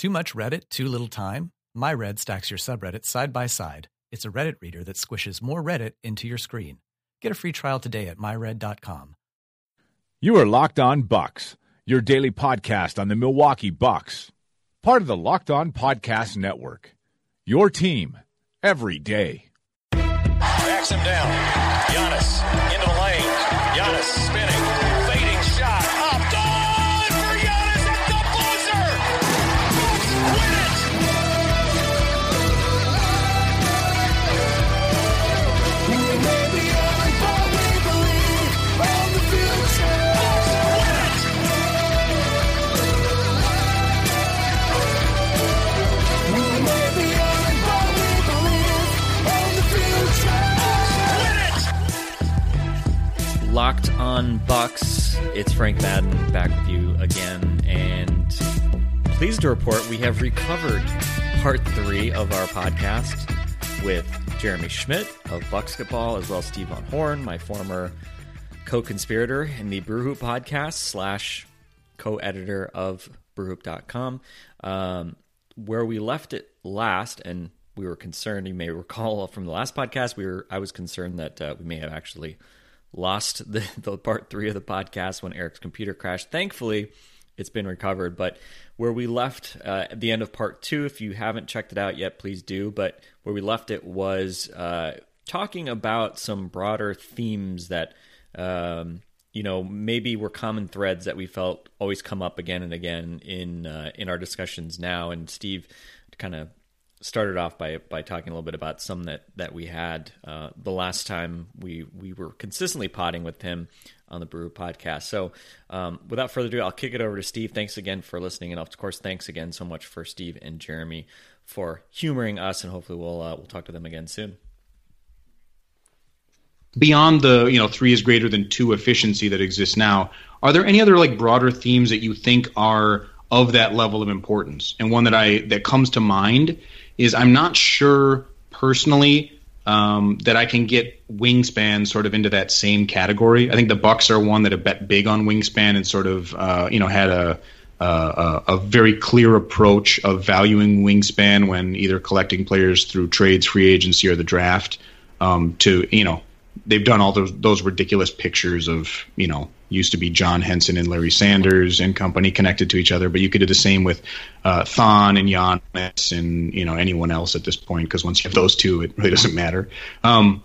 Too much Reddit, too little time? MyRed stacks your subreddit side by side. It's a Reddit reader that squishes more Reddit into your screen. Get a free trial today at myred.com. You are Locked On Bucks, your daily podcast on the Milwaukee Bucks, part of the Locked On Podcast Network. Your team every day. Backs him down. Giannis into the lane. Giannis spinning. On Bucks. It's Frank Madden back with you again, and pleased to report we have recovered part three of our podcast with Jeremy Schmidt of Bucksketball, as well as Steve Von Horn, my former co-conspirator in the Brewhoop podcast slash co-editor of Brewhoop.com, um, where we left it last, and we were concerned. You may recall from the last podcast, we were I was concerned that uh, we may have actually lost the, the part three of the podcast when Eric's computer crashed. Thankfully, it's been recovered. But where we left uh, at the end of part two, if you haven't checked it out yet, please do. But where we left it was uh, talking about some broader themes that. Um, you know, maybe were common threads that we felt always come up again and again in uh, in our discussions now. And Steve kind of started off by by talking a little bit about some that that we had uh, the last time we we were consistently potting with him on the Brew podcast. So, um, without further ado, I'll kick it over to Steve. Thanks again for listening, and of course, thanks again so much for Steve and Jeremy for humoring us, and hopefully, we'll uh, we'll talk to them again soon. beyond the you know three is greater than two efficiency that exists now are there any other like broader themes that you think are of that level of importance and one that i that comes to mind is i'm not sure personally um, that i can get wingspan sort of into that same category i think the bucks are one that have bet big on wingspan and sort of uh, you know had a a, a very clear approach of valuing wingspan when either collecting players through trades, free agency, or the draft. Um, to you know, they've done all those those ridiculous pictures of you know used to be John Henson and Larry Sanders and company connected to each other, but you could do the same with uh, Thon and Giannis and you know anyone else at this point because once you have those two, it really doesn't matter. Um,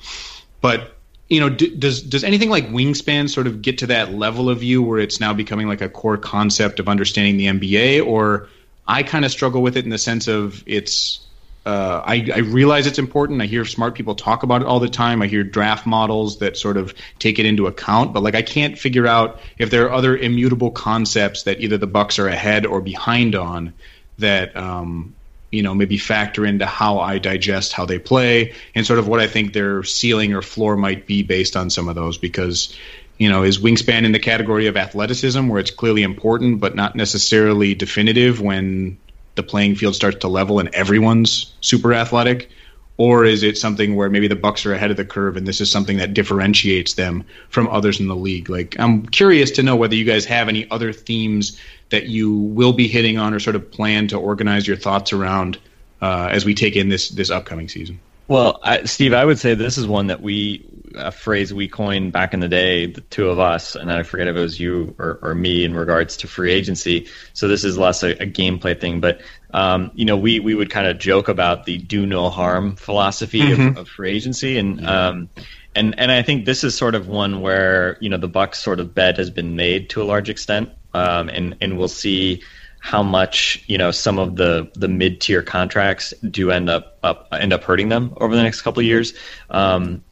but you know, d- does does anything like wingspan sort of get to that level of you where it's now becoming like a core concept of understanding the NBA? Or I kind of struggle with it in the sense of it's uh, I, I realize it's important. I hear smart people talk about it all the time. I hear draft models that sort of take it into account, but like I can't figure out if there are other immutable concepts that either the Bucks are ahead or behind on that um, you know maybe factor into how I digest how they play and sort of what I think their ceiling or floor might be based on some of those because you know is wingspan in the category of athleticism where it's clearly important but not necessarily definitive when the playing field starts to level and everyone's super athletic? Or is it something where maybe the bucks are ahead of the curve and this is something that differentiates them from others in the league? Like i'm curious to know whether you guys have any other themes that you will be hitting on or sort of plan to organize your thoughts around uh, as we take in this this upcoming season. Well, I, Steve, I would say this is one that we a phrase we coined back in the day, the two of us, and I forget if it was you or, or me in regards to free agency. So this is less a, a gameplay thing, but um, you know, we we would kind of joke about the do no harm philosophy of, of free agency, and um, and and I think this is sort of one where you know the Bucks sort of bet has been made to a large extent, um, and and we'll see how much you know some of the the mid tier contracts do end up, up end up hurting them over the next couple of years. Um,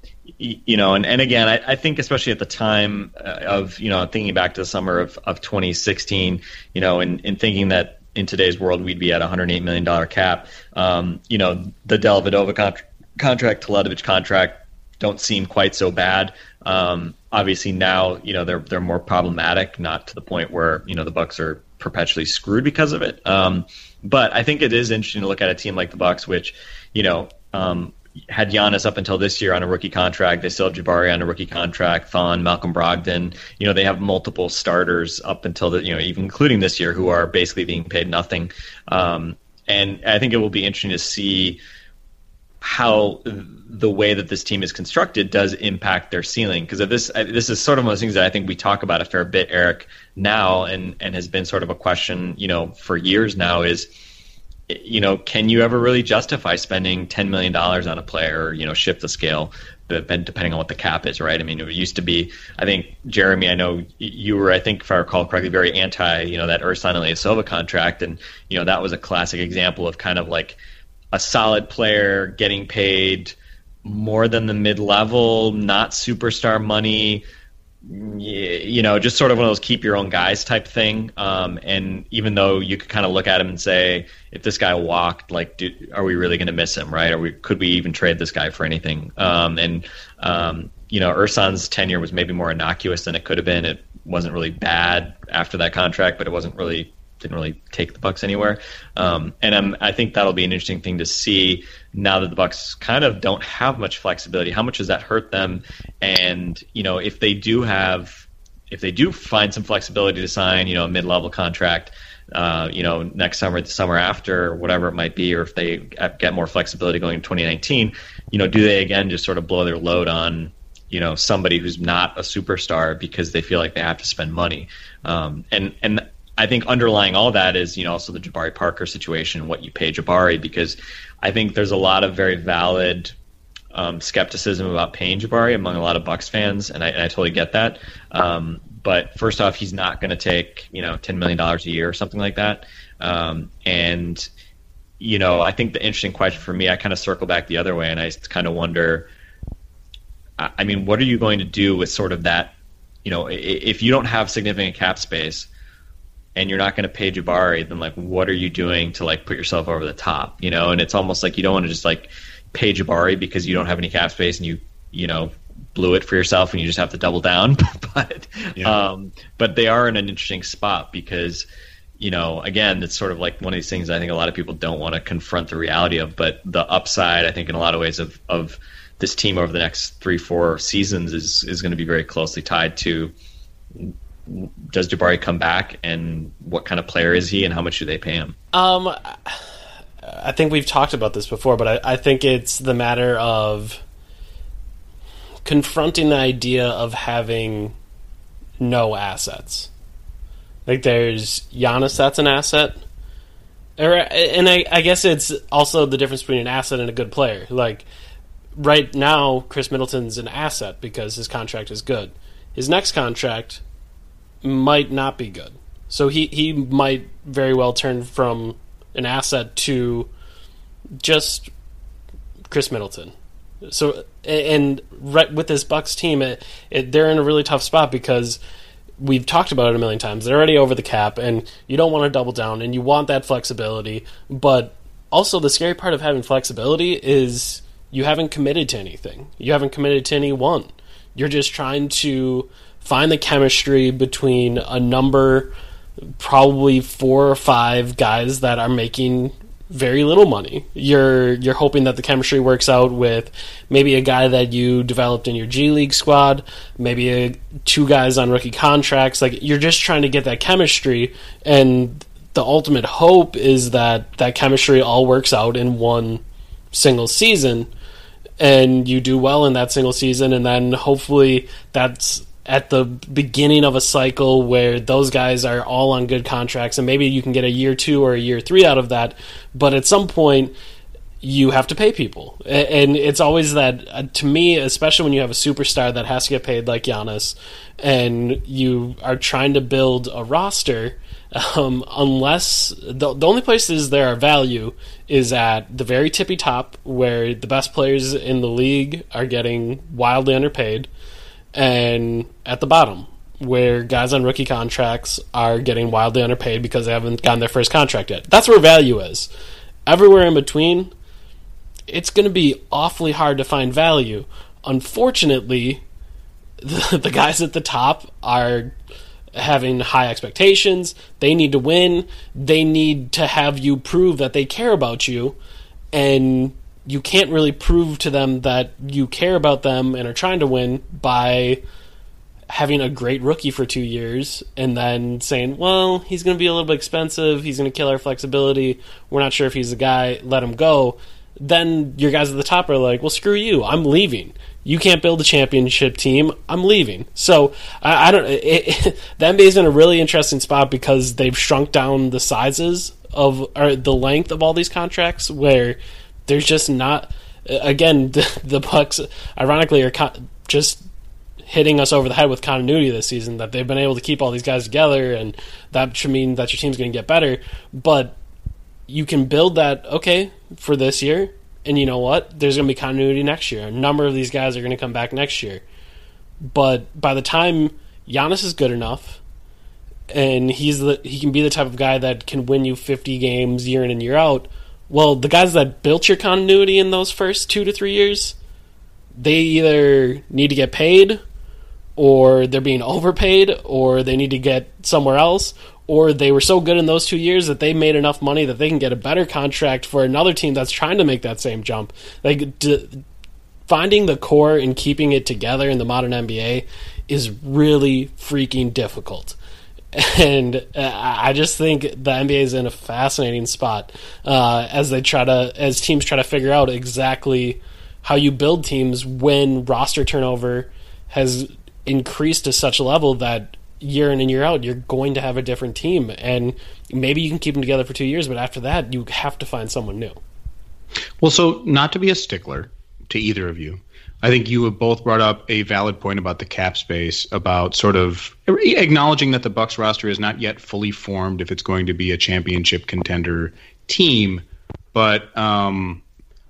you know, and, and again, I, I think especially at the time uh, of you know thinking back to the summer of, of 2016, you know, and, and thinking that in today's world we'd be at 108 million dollar cap. Um, you know, the Dellavedova contract, contract, Teletovic contract don't seem quite so bad. Um, obviously now, you know, they're they're more problematic, not to the point where you know the Bucks are perpetually screwed because of it. Um, but I think it is interesting to look at a team like the Bucks, which, you know, um, had Giannis up until this year on a rookie contract. They still have Jabari on a rookie contract. Thon, Malcolm Brogdon. You know, they have multiple starters up until the you know even including this year who are basically being paid nothing. Um, and I think it will be interesting to see how the way that this team is constructed does impact their ceiling. Because this this is sort of one of those things that I think we talk about a fair bit, Eric, now, and and has been sort of a question, you know, for years now is. You know, can you ever really justify spending ten million dollars on a player, or, you know, shift the scale? depending on what the cap is, right? I mean, it used to be. I think Jeremy, I know you were, I think if I recall correctly, very anti, you know, that Ersan Ilyasova contract, and you know that was a classic example of kind of like a solid player getting paid more than the mid level, not superstar money. You know, just sort of one of those keep your own guys type thing. Um, and even though you could kind of look at him and say, if this guy walked, like, do, are we really going to miss him, right? Or we, could we even trade this guy for anything? Um, and um, you know, Ersan's tenure was maybe more innocuous than it could have been. It wasn't really bad after that contract, but it wasn't really didn't really take the Bucks anywhere. Um, and I'm, I think that'll be an interesting thing to see now that the Bucks kind of don't have much flexibility. How much does that hurt them? And you know, if they do have, if they do find some flexibility to sign, you know, a mid-level contract. Uh, you know, next summer, the summer after, whatever it might be, or if they get more flexibility going in 2019, you know, do they again just sort of blow their load on you know somebody who's not a superstar because they feel like they have to spend money um, and and I think underlying all that is, you know, also the Jabari Parker situation and what you pay Jabari, because I think there's a lot of very valid um, skepticism about paying Jabari among a lot of Bucks fans, and I, and I totally get that. Um, but first off, he's not going to take you know ten million dollars a year or something like that. Um, and you know, I think the interesting question for me, I kind of circle back the other way, and I kind of wonder. I mean, what are you going to do with sort of that? You know, if you don't have significant cap space, and you're not going to pay Jabari, then like what are you doing to like put yourself over the top? You know, and it's almost like you don't want to just like pay Jabari because you don't have any cap space and you you know blew it for yourself and you just have to double down. but yeah. um, but they are in an interesting spot because you know again it's sort of like one of these things I think a lot of people don't want to confront the reality of. But the upside I think in a lot of ways of of this team over the next three four seasons is is going to be very closely tied to does Jabari come back, and what kind of player is he, and how much do they pay him? Um, I think we've talked about this before, but I, I think it's the matter of confronting the idea of having no assets. Like there's Giannis, that's an asset. Or, and I, I guess it's also the difference between an asset and a good player. Like right now, Khris Middleton's an asset because his contract is good. His next contract might not be good. So he, he might very well turn from an asset to just Khris Middleton. So and right with this Bucks team, it, it, they're in a really tough spot because we've talked about it a million times. They're already over the cap, and you don't want to double down, and you want that flexibility. But also, the scary part of having flexibility is you haven't committed to anything. You haven't committed to anyone. You're just trying to find the chemistry between a number, probably four or five guys that are making very little money. You're you're hoping that the chemistry works out with maybe a guy that you developed in your G League squad, maybe a, two guys on rookie contracts. Like you're just trying to get that chemistry, and the ultimate hope is that that chemistry all works out in one single season, and you do well in that single season, and then hopefully that's at the beginning of a cycle where those guys are all on good contracts and maybe you can get a year two or a year three out of that but at some point you have to pay people. And it's always that uh, to me especially when you have a superstar that has to get paid like Giannis and you are trying to build a roster um, unless the, the only places there are value is at the very tippy top where the best players in the league are getting wildly underpaid and at the bottom where guys on rookie contracts are getting wildly underpaid because they haven't gotten their first contract yet. That's where value is. Everywhere in between, it's going to be awfully hard to find value. Unfortunately, the, the guys at the top are having high expectations. They need to win. They need to have you prove that they care about you. And you can't really prove to them that you care about them and are trying to win by having a great rookie for two years and then saying, well, he's going to be a little bit expensive. He's going to kill our flexibility. We're not sure if he's the guy. Let him go. Then your guys at the top are like, well, screw you. I'm leaving. You can't build a championship team. I'm leaving. So I, I don't. It, it, the NBA is in a really interesting spot because they've shrunk down the sizes of or the length of all these contracts where there's just not. Again, the, Bucks, ironically, are just hitting us over the head with continuity this season that they've been able to keep all these guys together and that should mean that your team's going to get better. But you can build that okay for this year and you know what? There's going to be continuity next year. A number of these guys are going to come back next year. But by the time Giannis is good enough and he's the he can be the type of guy that can win you 50 games year in and year out well the guys that built your continuity in those first 2 to 3 years they either need to get paid or they're being overpaid, or they need to get somewhere else, or they were so good in those two years that they made enough money that they can get a better contract for another team that's trying to make that same jump. Like d- finding the core and keeping it together in the modern NBA is really freaking difficult. And uh, I just think the NBA is in a fascinating spot uh, as they try to, as teams try to figure out exactly how you build teams when roster turnover has increased to such a level that year in and year out you're going to have a different team. And maybe you can keep them together for two years but after that you have to find someone new. Well so not to be a stickler to either of you i think you have both brought up a valid point about the cap space about sort of acknowledging that the bucks roster is not yet fully formed if it's going to be a championship contender team but um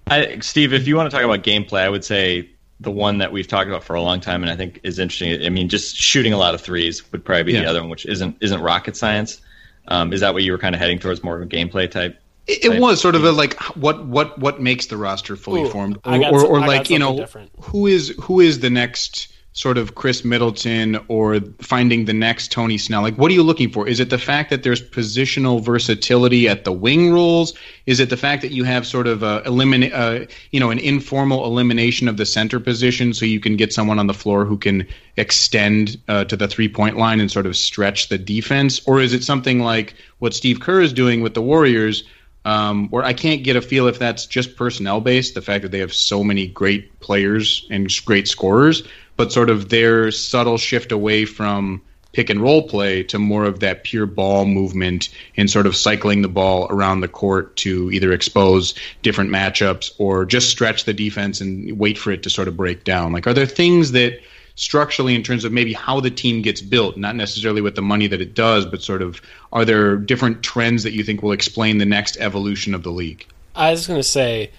I, Steve, if you want to talk about gameplay, I would say the one that we've talked about for a long time, and I think is interesting. I mean, just shooting a lot of threes would probably be yeah. the other one, which isn't isn't rocket science. Um, is that what you were kind of heading towards, more of a gameplay type? It, it was sort of a like what what what makes the roster fully Ooh, formed, or, or, or, or like you know different. who is who is the next sort of Khris Middleton or finding the next Tony Snell? Like, what are you looking for? Is it the fact that there's positional versatility at the wing roles? Is it the fact that you have sort of a eliminate, uh, you know, an informal elimination of the center position, so you can get someone on the floor who can extend uh, to the three point line and sort of stretch the defense, or is it something like what Steve Kerr is doing with the Warriors? Um, where I can't get a feel if that's just personnel based, the fact that they have so many great players and great scorers, but sort of their subtle shift away from pick and roll play to more of that pure ball movement and sort of cycling the ball around the court to either expose different matchups or just stretch the defense and wait for it to sort of break down. Like, are there things that structurally in terms of maybe how the team gets built, not necessarily with the money that it does, but sort of are there different trends that you think will explain the next evolution of the league? I was going to say,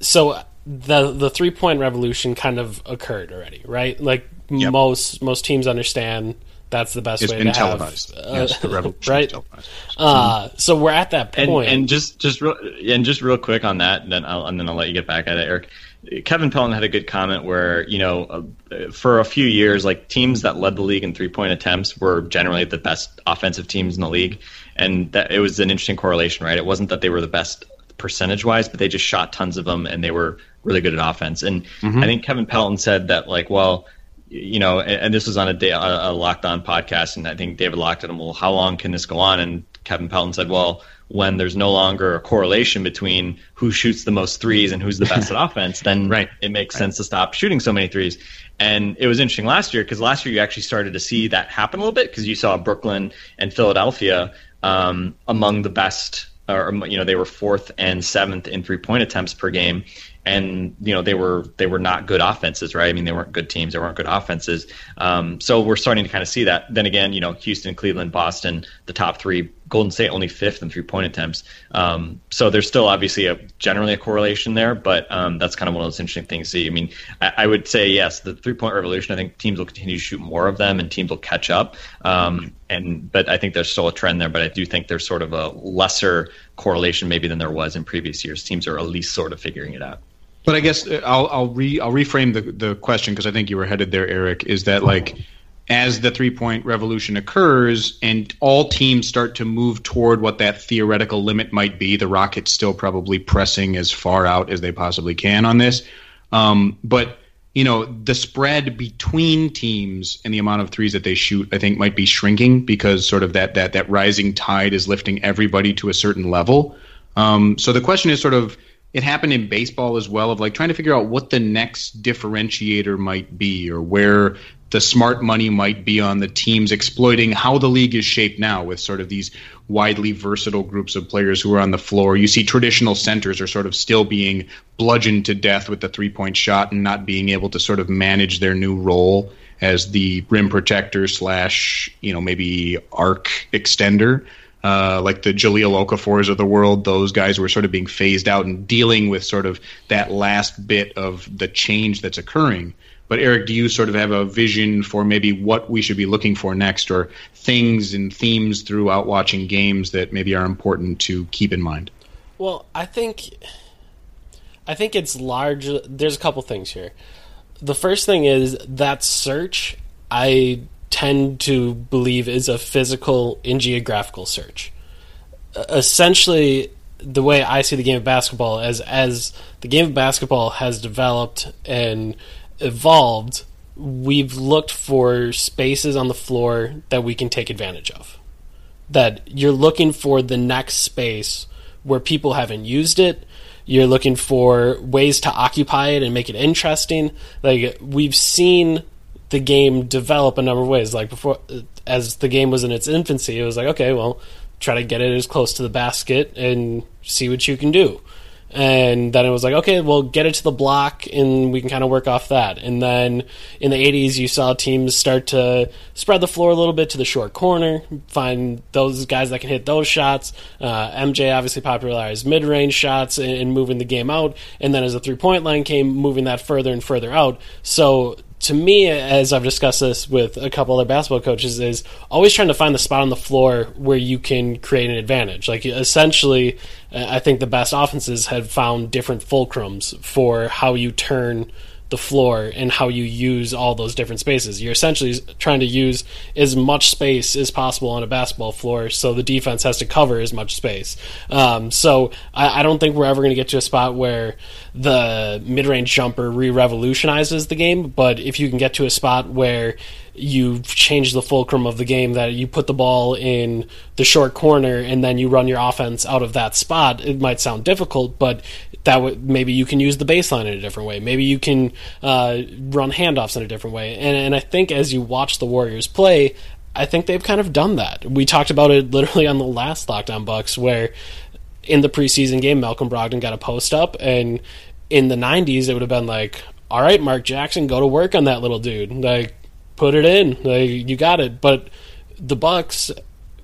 so the the three point revolution kind of occurred already, right? Like yep. most most teams understand that's the best it's way been to televised. have uh, yes, the revolution right. Uh, so we're at that point, and, and, just just real and just real quick on that, and then I'll and then I'll let you get back at it, Eric. Kevin Pelton had a good comment where you know uh, for a few years, like teams that led the league in three point attempts were generally the best offensive teams in the league, and that it was an interesting correlation, right? It wasn't that they were the best percentage wise, but they just shot tons of them and they were really good at offense. And mm-hmm. I think Kevin Pelton said that like, well, you know, and, and this was on a, day, a, a Locked On podcast, and I think David locked at him. Well, how long can this go on? And Kevin Pelton said, well, when there's no longer a correlation between who shoots the most threes and who's the best at offense, then right. it makes right. sense to stop shooting so many threes. And it was interesting last year because last year you actually started to see that happen a little bit because you saw Brooklyn and Philadelphia um, among the best or you know they were fourth and seventh in three point attempts per game and you know they were they were not good offenses, right? I mean, they weren't good teams, they weren't good offenses. Um, so we're starting to kind of see that. Then again, you know, Houston, Cleveland, Boston, the top three. Golden State only fifth in three point attempts. Um, so there's still obviously a generally a correlation there, but um, that's kind of one of those interesting things see. I mean, I, I would say yes, the three point revolution. I think teams will continue to shoot more of them, and teams will catch up. Um, and but I think there's still a trend there. But I do think there's sort of a lesser correlation maybe than there was in previous years. Teams are at least sort of figuring it out. But I guess uh, I'll I'll re I'll reframe the the question because I think you were headed there, Eric. Is that like as the three point revolution occurs and all teams start to move toward what that theoretical limit might be, the Rockets still probably pressing as far out as they possibly can on this. Um, but you know, the spread between teams and the amount of threes that they shoot, I think, might be shrinking because sort of that that that rising tide is lifting everybody to a certain level. Um, so the question is sort of it happened in baseball as well of like trying to figure out what the next differentiator might be or where the smart money might be on the teams exploiting how the league is shaped now with sort of these widely versatile groups of players who are on the floor. You see traditional centers are sort of still being bludgeoned to death with the three point shot and not being able to sort of manage their new role as the rim protector slash, you know, maybe arc extender. Uh, like the Jahlil Okafors of the world, those guys were sort of being phased out and dealing with sort of that last bit of the change that's occurring. But Eric, do you sort of have a vision for maybe what we should be looking for next, or things and themes throughout watching games that maybe are important to keep in mind? Well, I think, I think it's large. There's a couple things here. The first thing is that search. I tend to believe is a physical and geographical search. Essentially, the way I see the game of basketball as as the game of basketball has developed and evolved, we've looked for spaces on the floor that we can take advantage of. That you're looking for the next space where people haven't used it. You're looking for ways to occupy it and make it interesting. Like we've seen the game develop a number of ways. Like before, as the game was in its infancy, it was like, okay, well, try to get it as close to the basket and see what you can do. And then it was like, okay, well, get it to the block and we can kind of work off that. And then in the 80s, you saw teams start to spread the floor a little bit to the short corner, find those guys that can hit those shots. Uh, MJ obviously popularized mid range shots and, and moving the game out. And then as the three point line came, moving that further and further out. So to me, as I've discussed this with a couple other basketball coaches, is always trying to find the spot on the floor where you can create an advantage. Like essentially, uh, I think the best offenses have found different fulcrums for how you turn the floor and how you use all those different spaces. You're essentially trying to use as much space as possible on a basketball floor, so the defense has to cover as much space. Um, so I, I, don't think we're ever going to get to a spot where the mid-range jumper re-revolutionizes the game. But if you can get to a spot where you change the fulcrum of the game that you put the ball in the short corner and then you run your offense out of that spot. It might sound difficult but that would maybe you can use the baseline in a different way. Maybe you can uh, run handoffs in a different way. And, and i think as you watch the warriors play i think they've kind of done that. We talked about it literally on the last Locked On Bucks where in the preseason game malcolm brogdon got a post up and in the 90s it would have been like all right mark jackson go to work on that little dude. Like put it in. Like, you got it. But the Bucks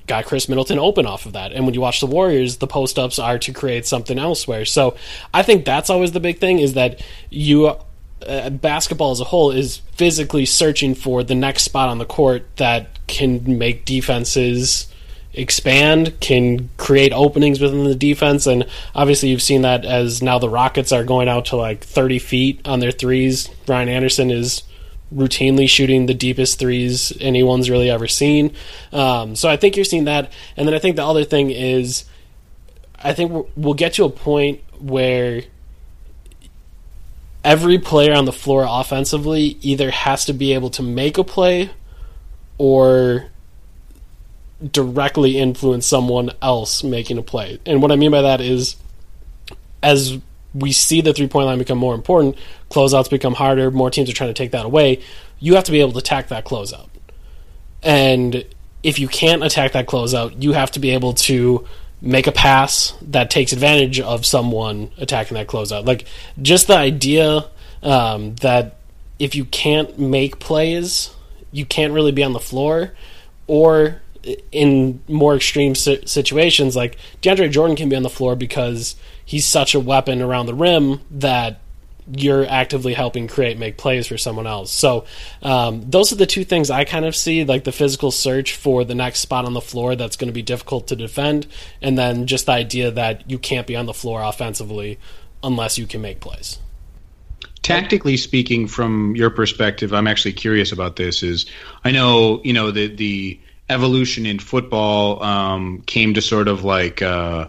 got Khris Middleton open off of that. And when you watch the Warriors, the post ups are to create something elsewhere. So I think that's always the big thing is that you uh, basketball as a whole is physically searching for the next spot on the court that can make defenses expand, can create openings within the defense. And obviously, you've seen that as now the Rockets are going out to like 30 feet on their threes. Ryan Anderson is routinely shooting the deepest threes anyone's really ever seen. Um, so I think you're seeing that. And then I think the other thing is, I think we'll get to a point where every player on the floor offensively either has to be able to make a play or directly influence someone else making a play. And what I mean by that is as we see the three point line become more important, closeouts become harder, more teams are trying to take that away. You have to be able to attack that closeout. And if you can't attack that closeout, you have to be able to make a pass that takes advantage of someone attacking that closeout. Like just the idea um, that if you can't make plays, you can't really be on the floor, or in more extreme situations, like DeAndre Jordan can be on the floor because he's such a weapon around the rim that you're actively helping create make plays for someone else. So um, those are the two things I kind of see, like the physical search for the next spot on the floor that's going to be difficult to defend, and then just the idea that you can't be on the floor offensively unless you can make plays. tactically speaking, from your perspective, I'm actually curious about this. Is I know you know the the evolution in football um, came to sort of like. Uh,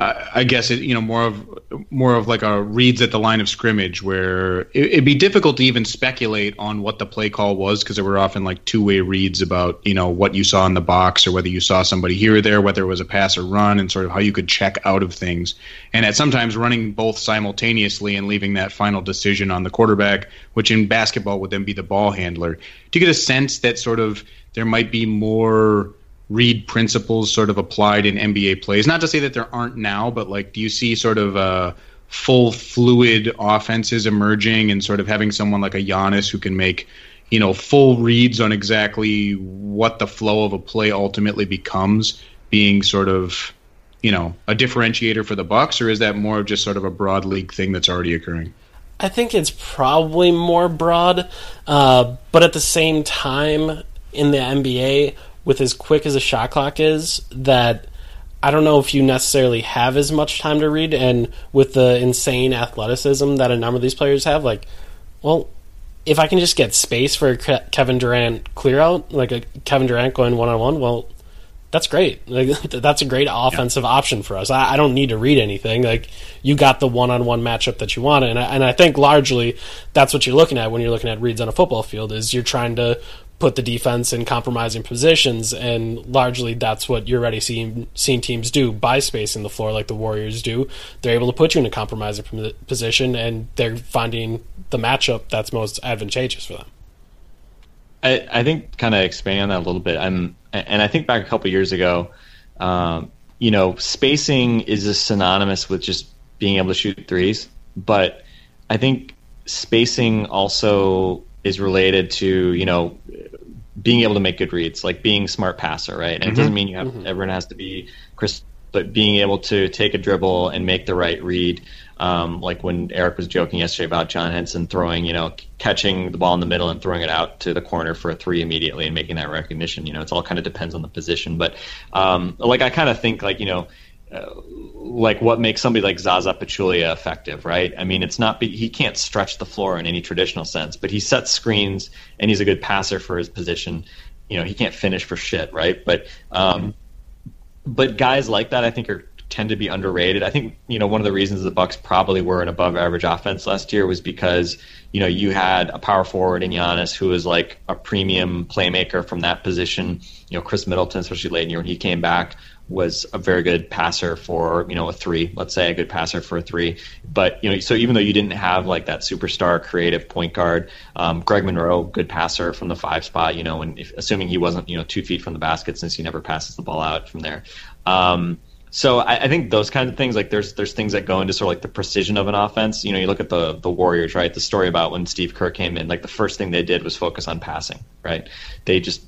I guess it, you know more of more of like a reads at the line of scrimmage where it, would be difficult to even speculate on what the play call was because there were often like two way reads about you know what you saw in the box or whether you saw somebody here or there, whether it was a pass or run, and sort of how you could check out of things. And at sometimes running both simultaneously and leaving that final decision on the quarterback, which in basketball would then be the ball handler. Do you get a sense that sort of there might be more read principles sort of applied in NBA plays? Not to say that there aren't now, but like, do you see sort of uh, full fluid offenses emerging and sort of having someone like a Giannis who can make you know full reads on exactly what the flow of a play ultimately becomes, being sort of you know a differentiator for the Bucks, or is that more of just sort of a broad league thing that's already occurring? I think it's probably more broad, uh, but at the same time, in the NBA, with as quick as a shot clock is that I don't know if you necessarily have as much time to read, and with the insane athleticism that a number of these players have, like, well, if I can just get space for Kevin Durant clear out, like a Kevin Durant going one on one, well, that's great. Like that's a great offensive yeah. option for us. I, I, don't need to read anything. Like you got the one on one matchup that you want, and I, and I think largely that's what you're looking at when you're looking at reads on a football field. Is you're trying to put the defense in compromising positions, and largely that's what you're already seeing seeing teams do by spacing the floor like the Warriors do. They're able to put you in a compromising position, and they're finding the matchup that's most advantageous for them. I, I think kind of expanding on that a little bit. I'm, and I think back a couple years ago, um, you know, spacing is a synonymous with just being able to shoot threes, but I think spacing also is related to you know being able to make good reads, like being smart passer, right? And mm-hmm. it doesn't mean you have mm-hmm. everyone has to be Chris, but being able to take a dribble and make the right read. Um, like when Eric was joking yesterday about John Henson throwing, you know, catching the ball in the middle and throwing it out to the corner for a three immediately and making that recognition. You know, it's all kind of depends on the position, but um, like I kind of think like you know like what makes somebody like Zaza Pachulia effective, right? I mean, it's not he can't stretch the floor in any traditional sense, but he sets screens and he's a good passer for his position. You know, he can't finish for shit, right? But um, but guys like that, I think, are tend to be underrated. I think you know one of the reasons the Bucks probably were an above average offense last year was because you know you had a power forward in Giannis who was like a premium playmaker from that position. You know, Khris Middleton, especially late in year when he came back, was a very good passer for you know a three let's say a good passer for a three. But you know so even though you didn't have like that superstar creative point guard um, greg monroe good passer from the five spot you know and if, assuming he wasn't you know two feet from the basket since he never passes the ball out from there. Um, so I, I, think those kinds of things like there's there's things that go into sort of like the precision of an offense. You know you look at the the warriors right? The story about when steve kerr came in like the first thing they did was focus on passing right? They just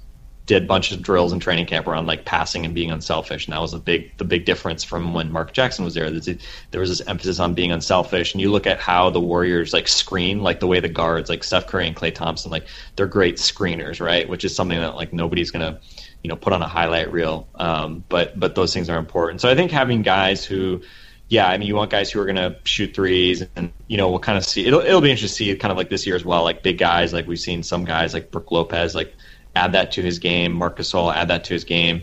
did bunch of drills in training camp around like passing and being unselfish, and that was the big the big difference from when Mark Jackson was there. There was this emphasis on being unselfish, and you look at how the Warriors like screen, like the way the guards, like Steph Curry and Klay Thompson, like they're great screeners, right? Which is something that like nobody's gonna you know put on a highlight reel, um, but but those things are important. So I think having guys who yeah, I mean, you want guys who are going to shoot threes, and you know, we'll kind of see. It'll it'll be interesting to see, kind of like this year as well, like big guys, like we've seen some guys like Brook Lopez, like add that to his game. Marc Gasol, add that to his game.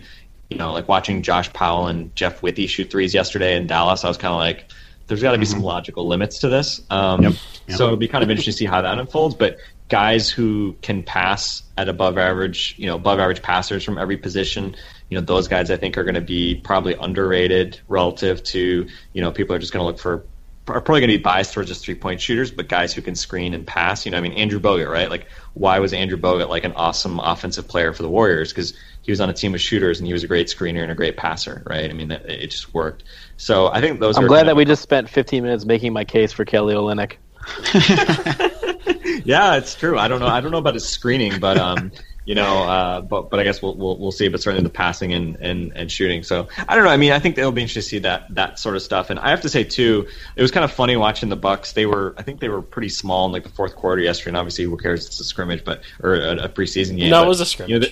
You know, like watching Josh Powell and Jeff Withey shoot threes yesterday in Dallas, I was kind of like, there's got to be mm-hmm. some logical limits to this. Um, yep. Yep. So it'll be kind of interesting to see how that unfolds. But guys who can pass at above average, you know, above average passers from every position, you know, those guys I think are going to be probably underrated relative to, you know, people are just going to look for are probably going to be biased towards just three point shooters, but guys who can screen and pass. You know, I mean, Andrew Bogut, right? Like, why was Andrew Bogut like an awesome offensive player for the Warriors? Because he was on a team of shooters and he was a great screener and a great passer, right? I mean, it, it just worked. So I think those. I'm glad that we just spent 15 minutes making my case for Kelly Olynyk. yeah, it's true. I don't know. I don't know about his screening, but um, you know, uh, but but I guess we'll, we'll we'll see. But certainly the passing and, and and shooting. So I don't know. I mean, I think it'll be interesting to see that that sort of stuff. And I have to say too, it was kind of funny watching the Bucks. They were, I think they were pretty small in like the fourth quarter yesterday. And obviously, who cares? It's a scrimmage, but or a, a preseason game. No, but, it was a scrimmage. You know,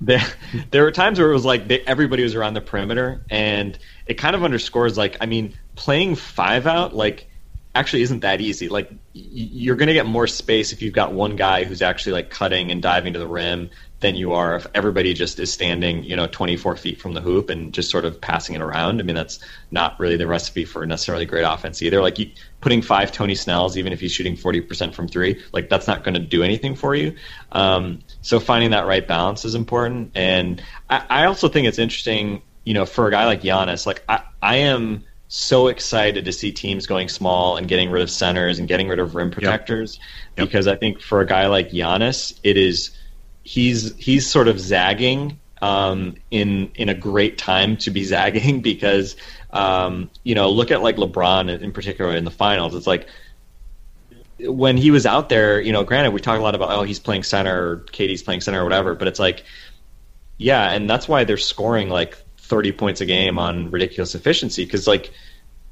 there, there were times where it was like they, everybody was around the perimeter, and it kind of underscores like I mean, playing five out like actually isn't that easy. Like you're going to get more space if you've got one guy who's actually like cutting and diving to the rim than you are if everybody just is standing, you know, 24 feet from the hoop and just sort of passing it around. I mean, that's not really the recipe for necessarily great offense either. Like you, putting five Tony Snells, even if he's shooting 40% from three, like that's not going to do anything for you. Um, so finding that right balance is important. And I, I also think it's interesting, you know, for a guy like Giannis, like I, I am so excited to see teams going small and getting rid of centers and getting rid of rim protectors Yep. because I think for a guy like Giannis, it is he's he's sort of zagging um, in in a great time to be zagging because um, you know look at like LeBron in particular in the finals. It's like when he was out there, you know, granted we talk a lot about oh he's playing center or KD's playing center or whatever, but it's like yeah, and that's why they're scoring like 30 points a game on ridiculous efficiency because like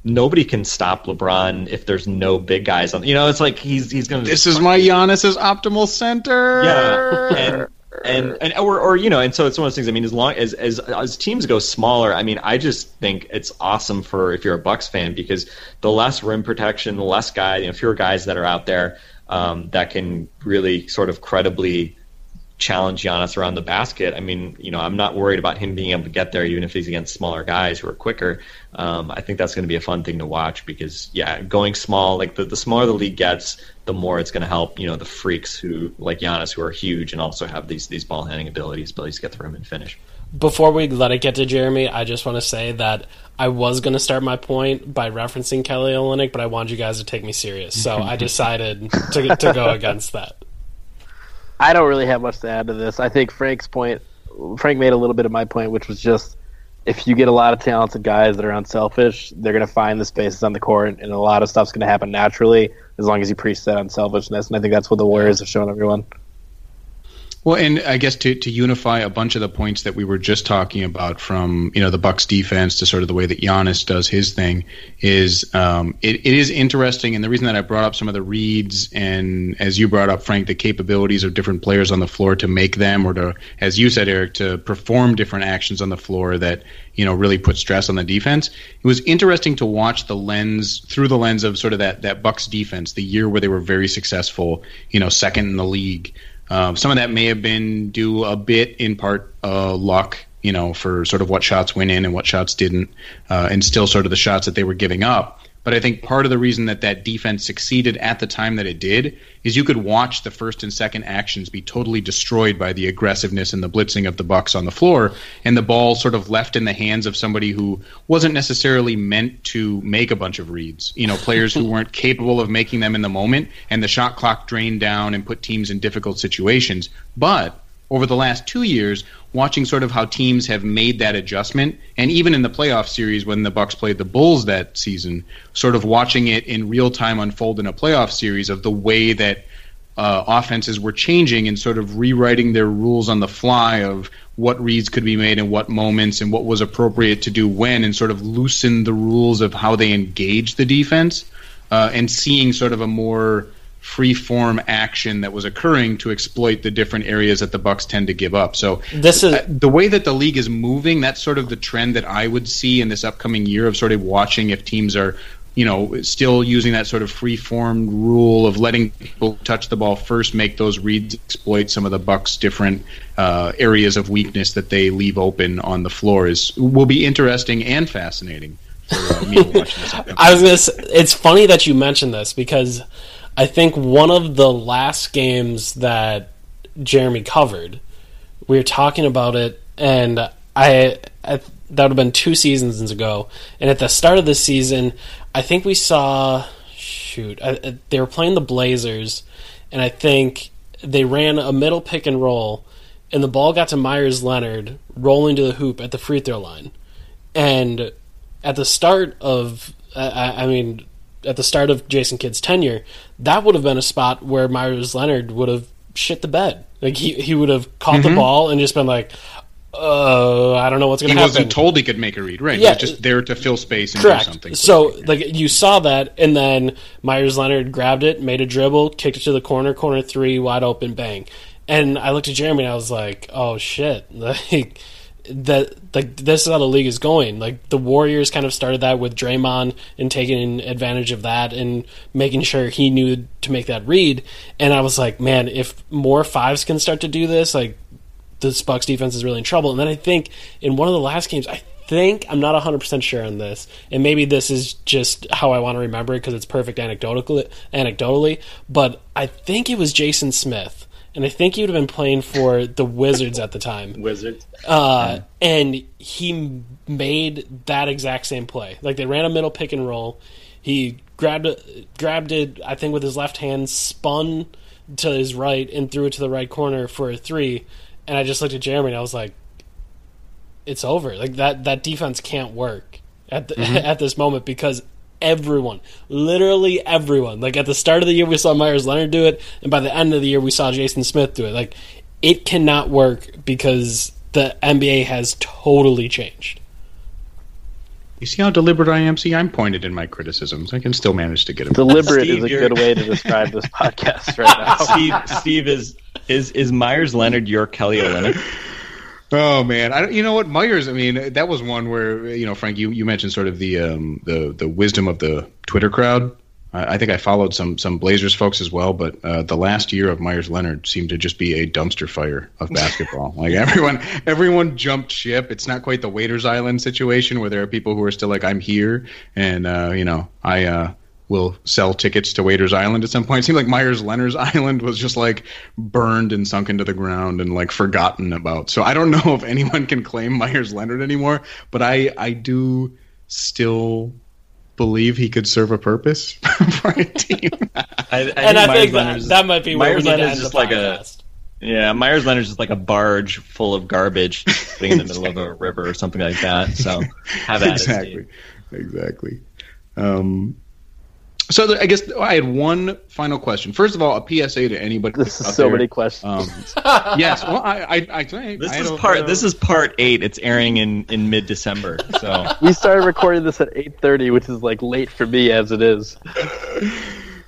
nobody can stop LeBron if there's no big guys on. You know, it's like he's he's to This is my Giannis's optimal center. yeah, and and and or or you know, and so it's one of those things. I mean, as long as as as teams go smaller, I mean, I just think it's awesome for if you're a Bucks fan because the less rim protection, the less guy, you know, fewer guys that are out there um, that can really sort of credibly challenge Giannis around the basket. I mean, you know, I'm not worried about him being able to get there, even if he's against smaller guys who are quicker. Um, I think that's going to be a fun thing to watch because, yeah, going small, like the, the smaller the league gets, the more it's going to help, you know, the freaks who, like Giannis, who are huge and also have these these ball handling abilities, abilities to get the rim and finish. Before we let it get to Jeremy, I just want to say that I was going to start my point by referencing Kelly Olynyk, but I wanted you guys to take me serious, so I decided to, to go against that. I don't really have much to add to this. I think Frank's point, Frank made a little bit of my point, which was just if you get a lot of talented guys that are unselfish, they're going to find the spaces on the court, and a lot of stuff's going to happen naturally as long as you preach that unselfishness. And I think that's what the Warriors have shown everyone. Well, and I guess to, to unify a bunch of the points that we were just talking about, from you know the Bucks defense to sort of the way that Giannis does his thing, is um, it, it is interesting. And the reason that I brought up some of the reads and as you brought up, Frank, the capabilities of different players on the floor to make them, or to, as you said, Eric, to perform different actions on the floor that you know really put stress on the defense. It was interesting to watch the lens through the lens of sort of that that Bucks defense, the year where they were very successful, you know, second in the league. Um, some of that may have been due a bit in part uh, luck, you know, for sort of what shots went in and what shots didn't, uh, and still sort of the shots that they were giving up. But I think part of the reason that that defense succeeded at the time that it did is you could watch the first and second actions be totally destroyed by the aggressiveness and the blitzing of the Bucks on the floor, and the ball sort of left in the hands of somebody who wasn't necessarily meant to make a bunch of reads. You know, players who weren't capable of making them in the moment, and the shot clock drained down and put teams in difficult situations. But over the last two years, watching sort of how teams have made that adjustment, and even in the playoff series when the Bucks played the Bulls that season, sort of watching it in real time unfold in a playoff series of the way that uh, offenses were changing and sort of rewriting their rules on the fly of what reads could be made in what moments and what was appropriate to do when, and sort of loosen the rules of how they engage the defense, uh, and seeing sort of a more free form action that was occurring to exploit the different areas that the Bucks tend to give up. So This is uh, the way that the league is moving. That's sort of the trend that I would see in this upcoming year of sort of watching if teams are, you know, still using that sort of free form rule of letting people touch the ball first, make those reads, exploit some of the Bucks' different uh, areas of weakness that they leave open on the floor is will be interesting and fascinating. For, uh, me watching this I was gonna. Say, it's funny that you mentioned this because I think one of the last games that Jeremy covered, we were talking about it, and I, I that would have been two seasons ago. And at the start of the season, I think we saw shoot I, they were playing the Blazers, and I think they ran a middle pick and roll, and the ball got to Meyers Leonard rolling to the hoop at the free throw line, and at the start of I, I mean at the start of Jason Kidd's tenure, that would have been a spot where Meyers Leonard would have shit the bed. Like he he would have caught the ball and just been like, "Uh, I don't know what's going to happen." He wasn't told he could make a read, right? Yeah. he was just there to fill space and Correct. do something. So like you saw that, and then Meyers Leonard grabbed it, made a dribble, kicked it to the corner, corner three, wide open, bang. And I looked at Jeremy and I was like, "Oh shit!" Like that like this is how the league is going. Like the Warriors kind of started that with Draymond and taking advantage of that and making sure he knew to make that read. And I was like, man, if more fives can start to do this, like this Bucks defense is really in trouble. And then I think in one of the last games, I think I'm not 100% sure on this, and maybe this is just how I want to remember it because it's perfect anecdotally, anecdotally, but I think it was Jason Smith and I think he would have been playing for the Wizards at the time. Wizards. Uh, and he made that exact same play. Like they ran a middle pick and roll. He grabbed grabbed it, I think, with his left hand, spun to his right, and threw it to the right corner for a three. And I just looked at Jeremy and I was like, "It's over. Like that that defense can't work at the, mm-hmm. at this moment because everyone, literally everyone. Like at the start of the year, we saw Meyers Leonard do it, and by the end of the year, we saw Jason Smith do it. Like it cannot work because the NBA has totally changed. You see how deliberate I am? See, I'm pointed in my criticisms. I can still manage to get them. Deliberate Steve, is a good way to describe this podcast right now. Steve, Steve is is is Meyers Leonard your Kelly Olynyk? Oh man, I, don't, you know what Meyers? I mean, that was one where you know, Frank, you, you mentioned sort of the um, the the wisdom of the Twitter crowd. I, I think I followed some some Blazers folks as well, but uh, the last year of Meyers Leonard seemed to just be a dumpster fire of basketball. like everyone everyone jumped ship. It's not quite the Waiters Island situation where there are people who are still like, I'm here, and uh, you know, I. Uh, will sell tickets to Waiters Island at some point. It seemed like Meyers Leonard's Island was just like burned and sunk into the ground and like forgotten about. So I don't know if anyone can claim Meyers Leonard anymore, but I I do still believe he could serve a purpose for a team. I, I and I think that, that, might be Meyers Leonard's just like a yeah, Meyers Leonard's just like a barge full of garbage sitting in the middle of a river or something like that. So have at exactly. it. Exactly. Exactly. Um, so there, I guess I had one final question. First of all, a PSA to anybody. This is so there. many questions. Um, yes. Well, I, I, I, I this is part. This is part eight. It's airing in in mid December. So we started recording this at eight thirty, which is like late for me as it is.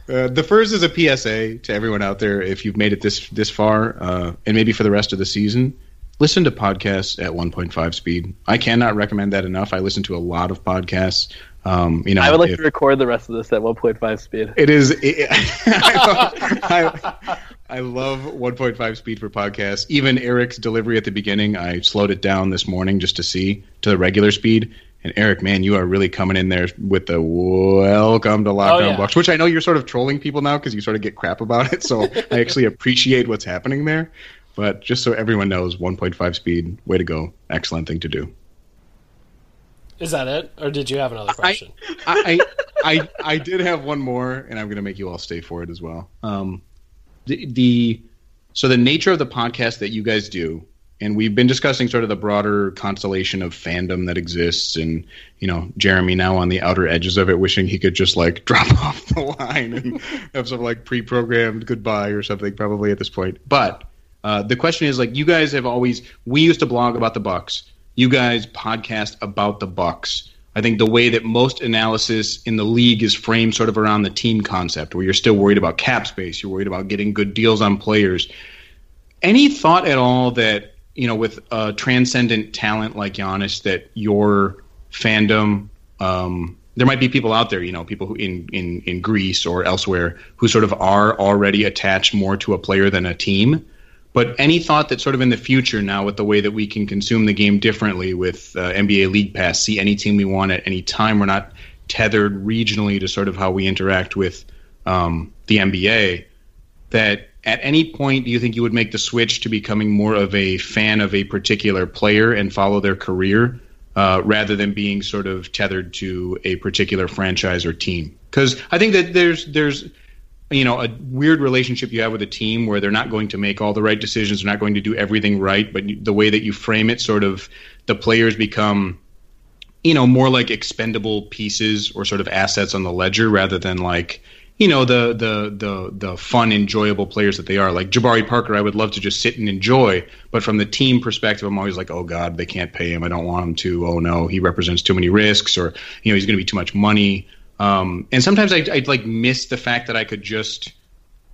Uh, the first is a PSA to everyone out there. If you've made it this this far, uh, and maybe for the rest of the season, listen to podcasts at 1.5 speed. I cannot recommend that enough. I listen to a lot of podcasts. Um, you know, I would like if, to record the rest of this at 1.5 speed. It is. It, I, love, I, I, love 1.5 speed for podcasts. Even Eric's delivery at the beginning, I slowed it down this morning just to see to the regular speed. And Eric, man, you are really coming in there with the welcome to Lockdown oh, yeah. Bucks, which I know you're sort of trolling people now because you sort of get crap about it. So I actually appreciate what's happening there. But just so everyone knows, 1.5 speed, way to go. Excellent thing to do. Is that it, or did you have another question? I I, I, I did have one more, and I'm going to make you all stay for it as well. Um, the, the so the nature of the podcast that you guys do, and we've been discussing sort of the broader constellation of fandom that exists, and you know Jeremy now on the outer edges of it, wishing he could just like drop off the line and have some like pre-programmed goodbye or something, probably at this point. But uh, the question is like you guys have always we used to blog about the Bucks you guys podcast about the Bucks. I think the way that most analysis in the league is framed sort of around the team concept, where you're still worried about cap space, you're worried about getting good deals on players. Any thought at all that, you know, with a transcendent talent like Giannis, that your fandom, um, there might be people out there, you know, people who in, in, in Greece or elsewhere who sort of are already attached more to a player than a team but any thought that sort of in the future now, with the way that we can consume the game differently with uh, NBA League Pass, see any team we want at any time, we're not tethered regionally to sort of how we interact with um, the NBA. That at any point, do you think you would make the switch to becoming more of a fan of a particular player and follow their career uh, rather than being sort of tethered to a particular franchise or team? Because I think that there's there's you know a weird relationship you have with a team where they're not going to make all the right decisions they're not going to do everything right but the way that you frame it sort of the players become you know more like expendable pieces or sort of assets on the ledger rather than like you know the the the the fun enjoyable players that they are. Like Jabari Parker I would love to just sit and enjoy but from the team perspective I'm always like oh god they can't pay him. I don't want him to. Oh no he represents too many risks or you know he's going to be too much money um, and sometimes I, I'd like miss the fact that I could just,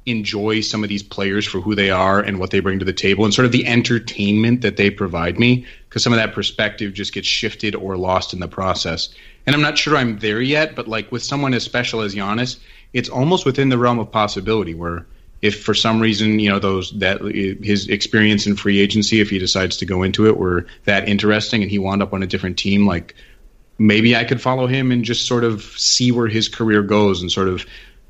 enjoy some of these players for who they are and what they bring to the table and sort of the entertainment that they provide me because some of that perspective just gets shifted or lost in the process. And I'm not sure I'm there yet, but like with someone as special as Giannis, it's almost within the realm of possibility where if for some reason you know those that his experience in free agency if he decides to go into it were that interesting and he wound up on a different team like maybe I could follow him and just sort of see where his career goes and sort of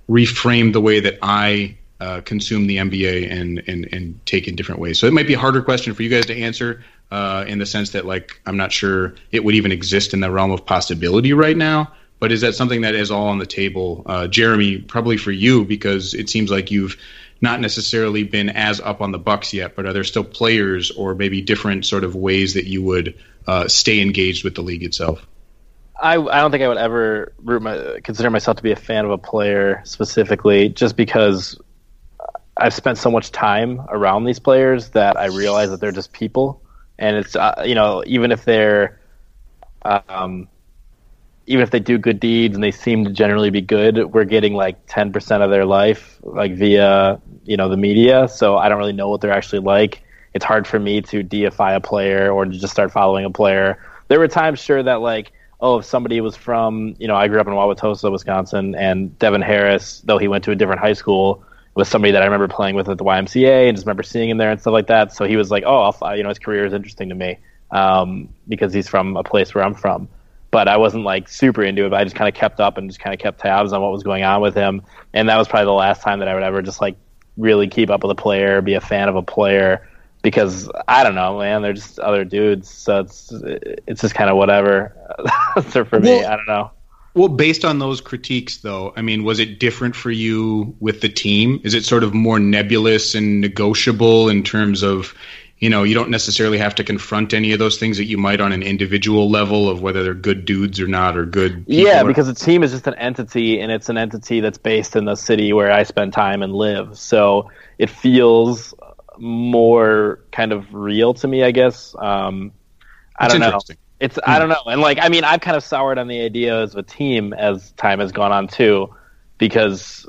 reframe the way that I uh, consume the NBA and, and and take in different ways. So it might be a harder question for you guys to answer uh, in the sense that like I'm not sure it would even exist in the realm of possibility right now. But is that something that is all on the table, uh, Jeremy? Probably for you because it seems like you've not necessarily been as up on the Bucks yet. But are there still players or maybe different sort of ways that you would uh, stay engaged with the league itself? I, I don't think I would ever my, consider myself to be a fan of a player specifically, just because I've spent so much time around these players that I realize that they're just people, and it's uh, you know even if they're um, even if they do good deeds and they seem to generally be good, we're getting like ten percent of their life like via you know the media. So I don't really know what they're actually like. It's hard for me to deify a player or to just start following a player. There were times sure that like oh, if somebody was from, you know, I grew up in Wauwatosa, Wisconsin, and Devin Harris, though he went to a different high school, was somebody that I remember playing with at the YMCA and just remember seeing him there and stuff like that. So he was like, oh, I'll, you know, his career is interesting to me um, because he's from a place where I'm from. But I wasn't like super into it. But I just kind of kept up and just kind of kept tabs on what was going on with him. And that was probably the last time that I would ever just like really keep up with a player, be a fan of a player because I don't know, man. They're just other dudes, so it's it's just kind of whatever. so for me, well, I don't know. Well, based on those critiques, though, I mean, was it different for you with the team? Is it sort of more nebulous and negotiable in terms of, you know, you don't necessarily have to confront any of those things that you might on an individual level of whether they're good dudes or not or good. Yeah, because the team is just an entity, and it's an entity that's based in the city where I spend time and live. So it feels more kind of real to me, I guess. Um, I don't know. It's I hmm. don't know, and like I mean, I've kind of soured on the idea of a team as time has gone on too, because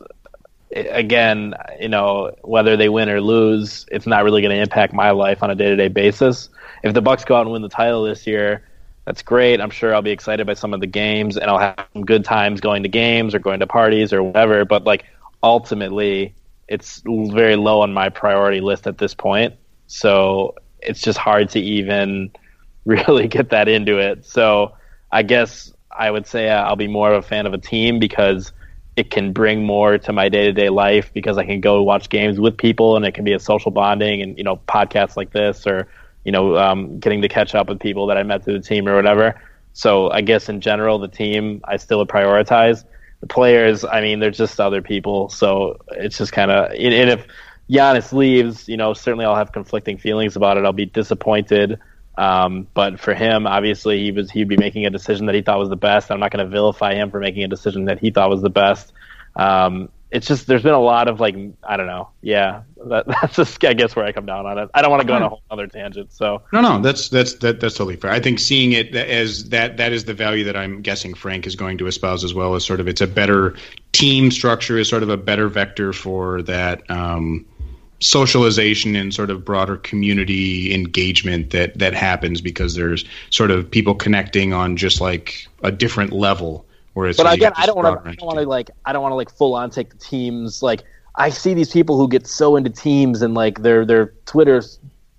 again, you know, whether they win or lose, it's not really going to impact my life on a day to day basis. If the Bucks go out and win the title this year, that's great. I'm sure I'll be excited by some of the games, and I'll have some good times going to games or going to parties or whatever. But like ultimately, it's very low on my priority list at this point. So it's just hard to even really get that into it. So I guess I would say I'll be more of a fan of a team because it can bring more to my day to day life because I can go watch games with people and it can be a social bonding and you know podcasts like this or you know um, getting to catch up with people that I met through the team or whatever. So I guess in general the team I still prioritize the players, I mean, they're just other people. So it's just kind of, and if Giannis leaves, you know, certainly I'll have conflicting feelings about it. I'll be disappointed. Um, but for him, obviously, he was he'd be making a decision that he thought was the best. I'm not going to vilify him for making a decision that he thought was the best. Um, it's just there's been a lot of like I don't know. Yeah, that, that's just I guess where I come down on it. I don't want to go on a whole other tangent. So no, no, that's that's that, that's totally fair. I think seeing it as that that is the value that I'm guessing Frank is going to espouse as well as sort of it's a better team structure is sort of a better vector for that. Um, socialization and sort of broader community engagement that that happens because there's sort of people connecting on just like a different level Whereas, but again, I don't want to. I don't want to like. I don't want to like full on take the teams. Like I see these people who get so into teams and like their their Twitter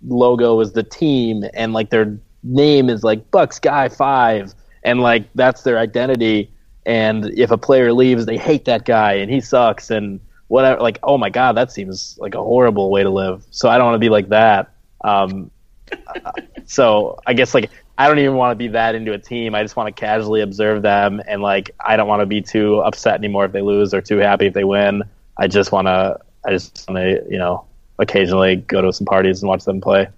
logo is the team and like their name is like Bucks Guy Five and like that's their identity. And if a player leaves, they hate that guy and he sucks and whatever. Like, oh my god, that seems like a horrible way to live. So I don't want to be like that. Um, so I guess like I don't even want to be that into a team. I just want to casually observe them, and like I don't want to be too upset anymore if they lose or too happy if they win. I just want to, I just want to, you know, occasionally go to some parties and watch them play.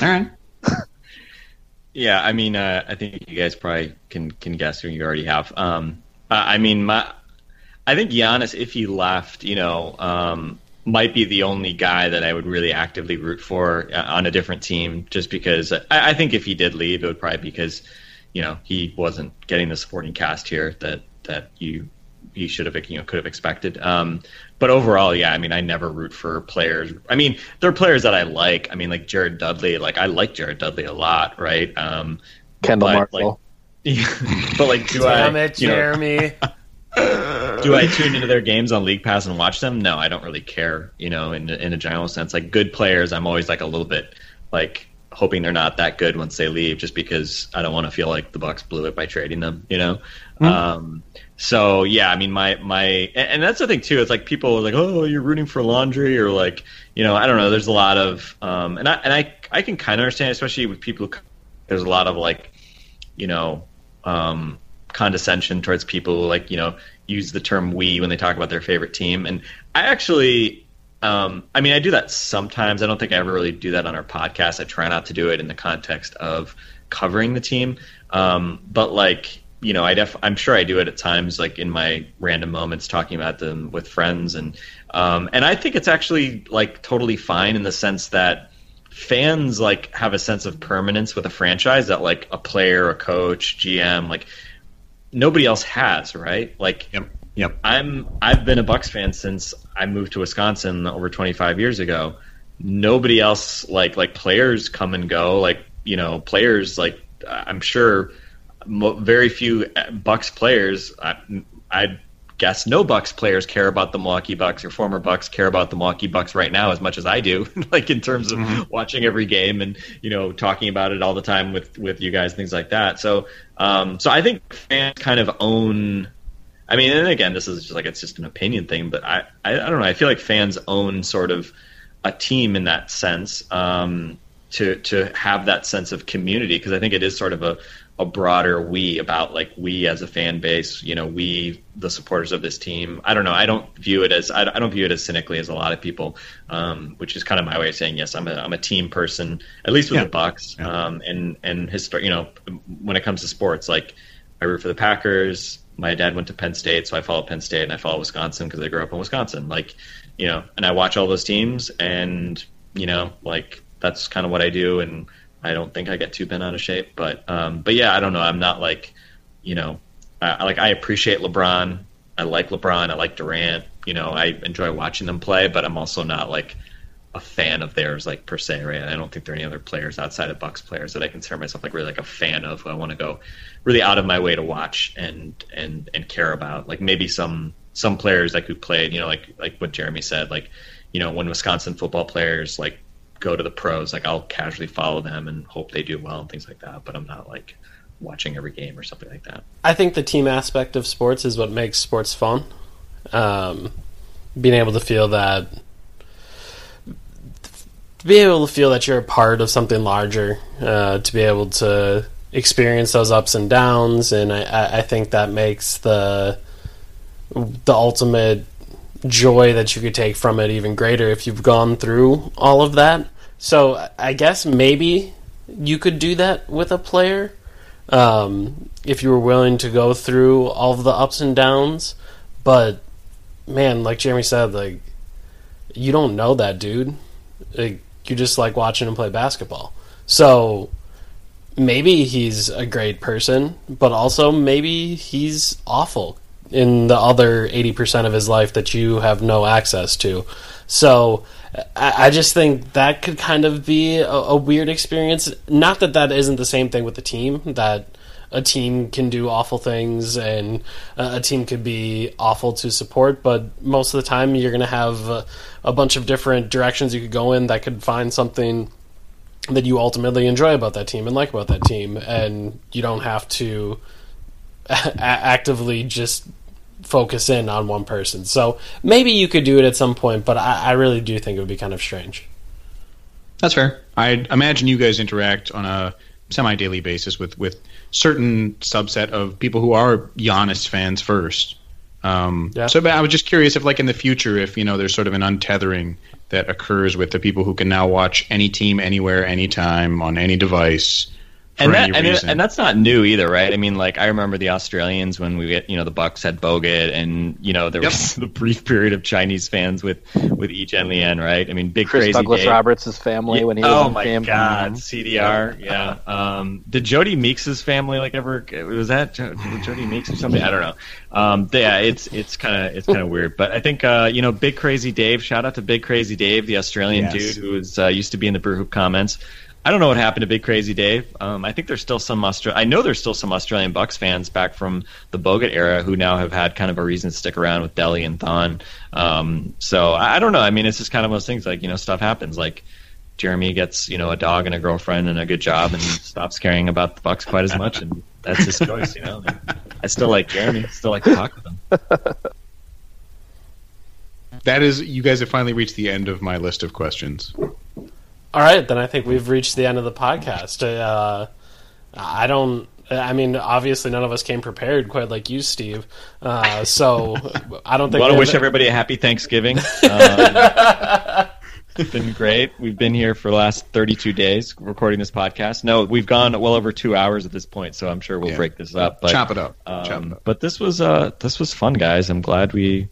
All right. yeah, I mean, uh, I think you guys probably can can guess, who you already have. Um, I mean, my, I think Giannis, if he left, you know, um, might be the only guy that I would really actively root for uh, on a different team, just because I, I think if he did leave, it would probably because you know he wasn't getting the supporting cast here that that you he should have you know could have expected. Um, but overall, yeah, I mean, I never root for players. I mean, there are players that I like. I mean, like Jared Dudley. Like I like Jared Dudley a lot, right? Um, Kendall but, Marshall. Like, but like, do Damn I, it, you know, Jeremy. do I tune into their games on League Pass and watch them? No, I don't really care. You know, in in a general sense, like good players, I'm always like a little bit like hoping they're not that good once they leave, just because I don't want to feel like the Bucks blew it by trading them. You know. Mm-hmm. Um, so yeah, I mean, my my, and, that's the thing too. It's like people are like, oh, you're rooting for laundry, or like, you know, I don't know. There's a lot of, um, and I and I I can kind of understand, especially with people. Who, there's a lot of like, you know, um, condescension towards people like you know use the term "we" when they talk about their favorite team, and I actually. Um, I mean, I do that sometimes. I don't think I ever really do that on our podcast. I try not to do it in the context of covering the team. Um, but like, you know, I def- I'm sure I do it at times, like in my random moments, talking about them with friends, and um, and I think it's actually like totally fine in the sense that fans like have a sense of permanence with a franchise that like a player, a coach, GM, like nobody else has, right? Like, Yep. Yep. I'm I've been a Bucks fan since I moved to Wisconsin over 25 years ago. Nobody else like like players come and go. Like you know, players like I'm sure mo- very few Bucks players. I, I guess no Bucks players care about the Milwaukee Bucks or former Bucks care about the Milwaukee Bucks right now as much as I do. like in terms of watching every game and you know talking about it all the time with with you guys, things like that. So um, so I think fans kind of own. I mean, and again, this is just like it's just an opinion thing, but I, I, I don't know. I feel like fans own sort of a team in that sense um, to to have that sense of community because I think it is sort of a a broader we about like we as a fan base, you know, we the supporters of this team. I don't know. I don't view it as I don't view it as cynically as a lot of people, um, which is kind of my way of saying yes. I'm a I'm a team person, at least with Yeah. the Bucks, Yeah. um, and and histor- You know, when it comes to sports, like I root for the Packers. My dad went to Penn State, so I follow Penn State, and I follow Wisconsin because I grew up in Wisconsin. Like, you know, and I watch all those teams, and you know, like that's kind of what I do, and I don't think I get too bent out of shape. But, um, but yeah, I don't know. I'm not like, you know, I, like I appreciate LeBron. I like LeBron. I like Durant. You know, I enjoy watching them play, but I'm also not like a fan of theirs, like per se, right? I don't think there are any other players outside of Bucks players that I consider myself like really like a fan of who I want to go really out of my way to watch and and and care about. Like maybe some some players like who played, you know, like like what Jeremy said, like you know when Wisconsin football players like go to the pros, like I'll casually follow them and hope they do well and things like that. But I'm not like watching every game or something like that. I think the team aspect of sports is what makes sports fun. Um, being able to feel that, to be able to feel that you're a part of something larger, uh, to be able to experience those ups and downs, and I- I, I think that makes the the ultimate joy that you could take from it even greater if you've gone through all of that. So I guess maybe you could do that with a player um, if you were willing to go through all of the ups and downs. But man, like Jeremy said, like you don't know that dude. Like, you just like watching him play basketball. So maybe he's a great person, but also maybe he's awful in the other 80% of his life that you have no access to. So I, I just think that could kind of be a, a weird experience. Not that that isn't the same thing with the team, that a team can do awful things and uh, a team could be awful to support, but most of the time you're going to have uh, a bunch of different directions you could go in that could find something that you ultimately enjoy about that team and like about that team, and you don't have to a- actively just focus in on one person. So maybe you could do it at some point, but I, I really do think it would be kind of strange. That's fair. I imagine you guys interact on a semi-daily basis with with certain subset of people who are Giannis fans first. Um, Yeah. So, but I was just curious if, like, in the future, if you know, there's sort of an untethering that occurs with the people who can now watch any team, anywhere, anytime, on any device. And that, and, it- and that's not new either, right? I mean, like I remember the Australians when we get, you know, the Bucks had Bogut, and you know there Yep. was the brief period of Chinese fans with with E Chen Lien, right? I mean, big Chris crazy Douglas Dave. Roberts' family when he was oh on my Fam. god, CDR, yeah. Um, did Jodie Meeks' family like ever was that Jo- Jodie Meeks or something? I don't know. Um, yeah, it's it's kind of it's kind of weird, but I think uh, you know, Big Crazy Dave. Shout out to Big Crazy Dave, the Australian Yes. dude who was uh, used to be in the Brew Hoop comments. I don't know what happened to Big Crazy Dave. Um, I think there's still some Austra- I know there's still some Australian Bucks fans back from the Bogut era who now have had kind of a reason to stick around with Delly and Thon. Um, so I, I don't know. I mean, it's just kind of those things like you know stuff happens. Like Jeremy gets you know a dog and a girlfriend and a good job and stops caring about the Bucks quite as much, and that's his choice. You know, I still like Jeremy. Still like to talk with him. that is, you guys have finally reached the end of my list of questions. All right, then I think we've reached the end of the podcast. Uh, I don't. I mean, obviously, none of us came prepared, quite like you, Steve. Uh, so I don't think. want we to wish everybody a happy Thanksgiving. Um, it's been great. We've been here for the last 32 days recording this podcast. No, we've gone well over two hours at this point, so I'm sure we'll Yeah. break this up. But, Chop it up. um, Chop it up. But this was uh this was fun, guys. I'm glad we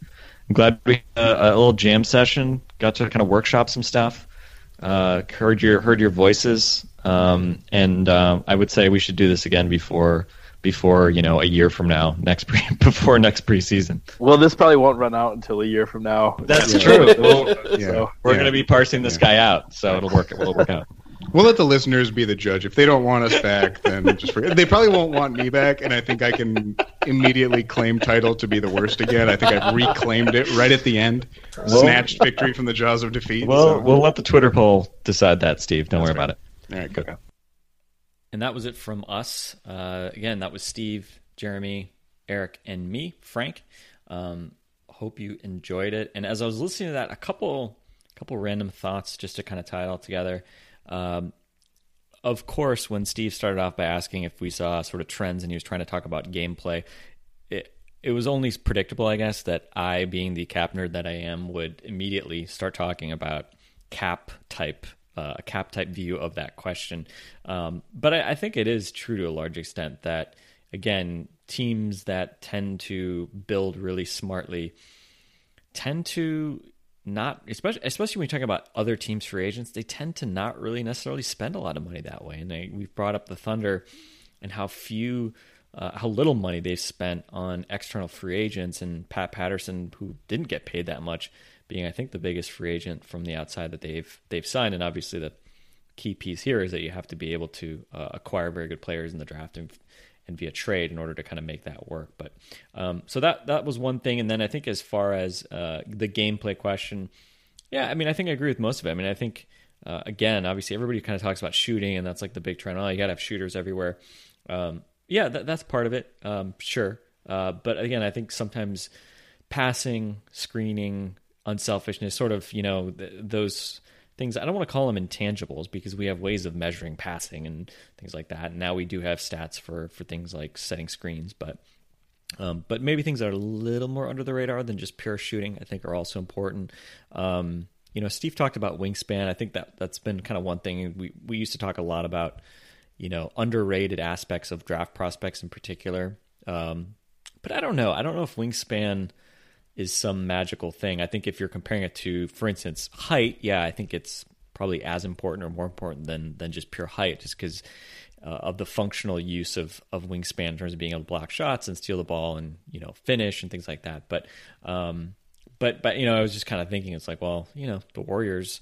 I'm glad we had a, a little jam session. Got to kind of workshop some stuff. Uh, heard your heard your voices, um, and um, I would say we should do this again before before you know a year from now, next pre before next preseason. Well, this probably won't run out until a year from now. That's Yeah. true. We'll, Yeah. So, we're Yeah. going to be parsing this guy out, so it'll work. It'll work out. We'll let the listeners be the judge. If they don't want us back, then just forget. They probably won't want me back, and I think I can immediately claim title to be the worst again. I think I've reclaimed it right at the end, snatched victory from the jaws of defeat. Well, so- we'll let the Twitter poll decide that, Steve. Don't worry about it. all right, go. And that was it from us. Uh, again, that was Steve, Jeremy, Eric, and me, Frank. Um, hope you enjoyed it. And as I was listening to that, a couple, a couple random thoughts just to kind of tie it all together. Um, of course, when Steve started off by asking if we saw sort of trends, and he was trying to talk about gameplay, it it was only predictable, I guess, that I, being the cap nerd that I am, would immediately start talking about cap type, uh, a cap type view of that question. Um, but I, I think it is true to a large extent that, again, teams that tend to build really smartly tend to not especially especially when you talk about other teams free agents they tend to not really necessarily spend a lot of money that way. And they, we've brought up the thunder and how few uh, how little money they've spent on external free agents and pat patterson who didn't get paid that much being i think the biggest free agent from the outside that they've they've signed. And obviously the key piece here is that you have to be able to uh, acquire very good players in the draft. And and via trade in order to kind of make that work. But um, so that that was one thing, and then I think as far as uh, the gameplay question, yeah, I mean I think I agree with most of it. I mean I think uh, again, obviously everybody kind of talks about shooting, and that's like the big trend. Oh, you got to have shooters everywhere. Um, yeah, that, that's part of it, um, sure. Uh, but again, I think sometimes passing, screening, unselfishness, sort of you know th- those things I don't want to call them intangibles because we have ways of measuring passing and things like that. And now we do have stats for for things like setting screens, but um, but maybe things that are a little more under the radar than just pure shooting. I think are also important. Um, you know, Steve talked about wingspan. I think that that's been kind of one thing we we used to talk a lot about. You know, underrated aspects of draft prospects in particular. Um, but I don't know. I don't know if wingspan is some magical thing. I think if you're comparing it to, for instance, height, yeah, I think it's probably as important or more important than than just pure height, just because uh, of the functional use of of wingspan in terms of being able to block shots and steal the ball and you know finish and things like that. But um, but but you know, I was just kind of thinking, it's like, well, you know, the Warriors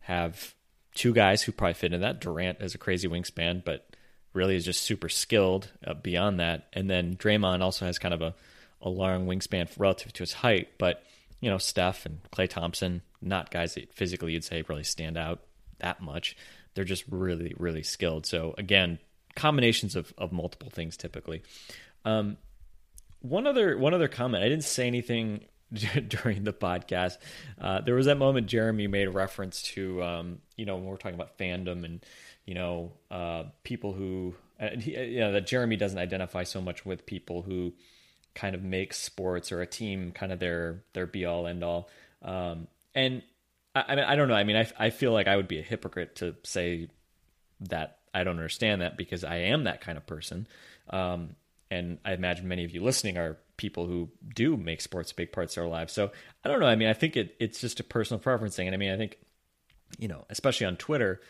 have two guys who probably fit in that. Durant is a crazy wingspan, but really is just super skilled uh, beyond that. And then Draymond also has kind of a a long wingspan relative to his height, but you know, Steph and Klay Thompson, not guys that physically you'd say really stand out that much. They're just really, really skilled. So again, combinations of, of multiple things typically. Um, one other one other comment. I didn't say anything during the podcast. Uh, there was that moment Jeremy made a reference to, um, you know, when we're talking about fandom and you know, uh, people who, uh, he, you know, that Jeremy doesn't identify so much with people who kind of make sports or a team kind of their their be all end all. Um, and I, I mean, I don't know. I mean, I I feel like I would be a hypocrite to say that I don't understand that because I am that kind of person. Um, and I imagine many of you listening are people who do make sports big parts of their lives. So I don't know. I mean, I think it, it's just a personal preference thing. And I mean, I think, you know, especially on Twitter,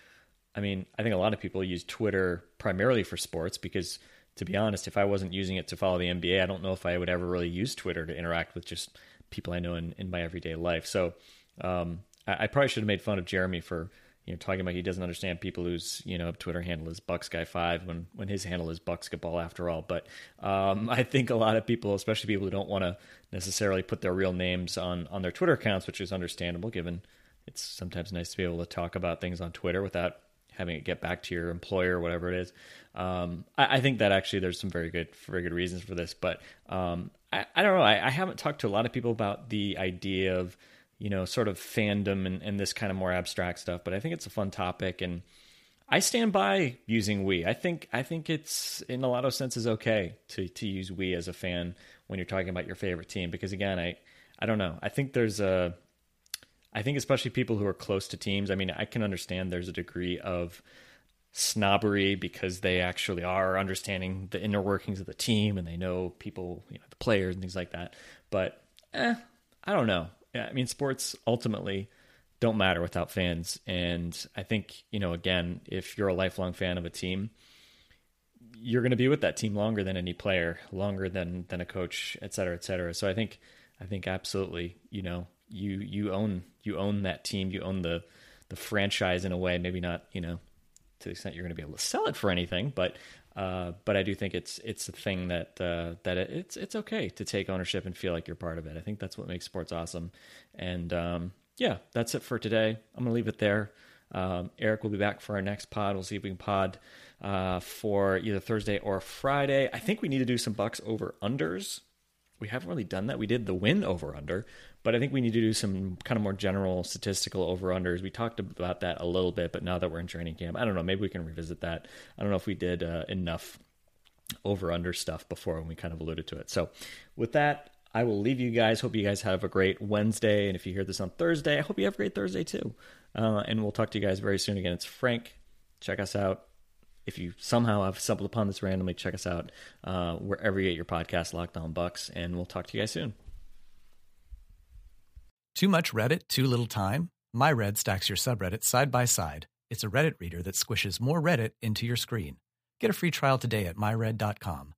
I mean, I think a lot of people use Twitter primarily for sports because, to be honest, if I wasn't using it to follow the NBA, I don't know if I would ever really use Twitter to interact with just people I know in, in my everyday life. So um, I, I, probably should have made fun of Jeremy for you know talking about he doesn't understand people whose you know Twitter handle is Bucks Guy Five when when his handle is Bucksketball after all. But um, I think a lot of people, especially people who don't want to necessarily put their real names on on their Twitter accounts, which is understandable given it's sometimes nice to be able to talk about things on Twitter without having it get back to your employer or whatever it is. Um, I, I, think that actually there's some very good, very good reasons for this, but um, I, I, don't know. I, I, haven't talked to a lot of people about the idea of, you know, sort of fandom and, and this kind of more abstract stuff, but I think it's a fun topic and I stand by using we. I think I think it's in a lot of senses okay to to use we as a fan when you're talking about your favorite team because again, I I don't know. I think there's a I think especially people who are close to teams. I mean, I can understand there's a degree of snobbery because they actually are understanding the inner workings of the team and they know people, you know, the players and things like that. But eh, I don't know. I mean, sports ultimately don't matter without fans. And I think, you know, again, if you're a lifelong fan of a team, you're going to be with that team longer than any player, longer than than a coach, et cetera, et cetera. So I think I think absolutely, you know, you you own you own that team, you own the the franchise in a way. Maybe not you know to the extent you're going to be able to sell it for anything, but uh, but I do think it's it's a thing that uh, that it, it's it's okay to take ownership and feel like you're part of it. I think that's what makes sports awesome. And um, yeah, that's it for today. I'm gonna leave it there. Um, Eric will be back for our next pod. We'll see if we can pod uh, for either Thursday or Friday. I think we need to do some Bucks over unders we haven't really done that. We did the win over under, but I think we need to do some kind of more general statistical over unders. We talked about that a little bit, but now that we're in training camp, I don't know. Maybe we can revisit that. I don't know if we did uh, enough over under stuff before when we kind of alluded to it. So, with that, I will leave you guys. Hope you guys have a great Wednesday. And if you hear this on Thursday, I hope you have a great Thursday too. Uh, and we'll talk to you guys very soon again. It's Frank. Check us out if you somehow have stumbled upon this randomly, check us out uh, wherever you get your podcast, Locked On Bucks, and we'll talk to you guys soon. Too much Reddit, too little time? MyRed stacks your subreddit side by side. It's a Reddit reader that squishes more Reddit into your screen. Get a free trial today at myred.com.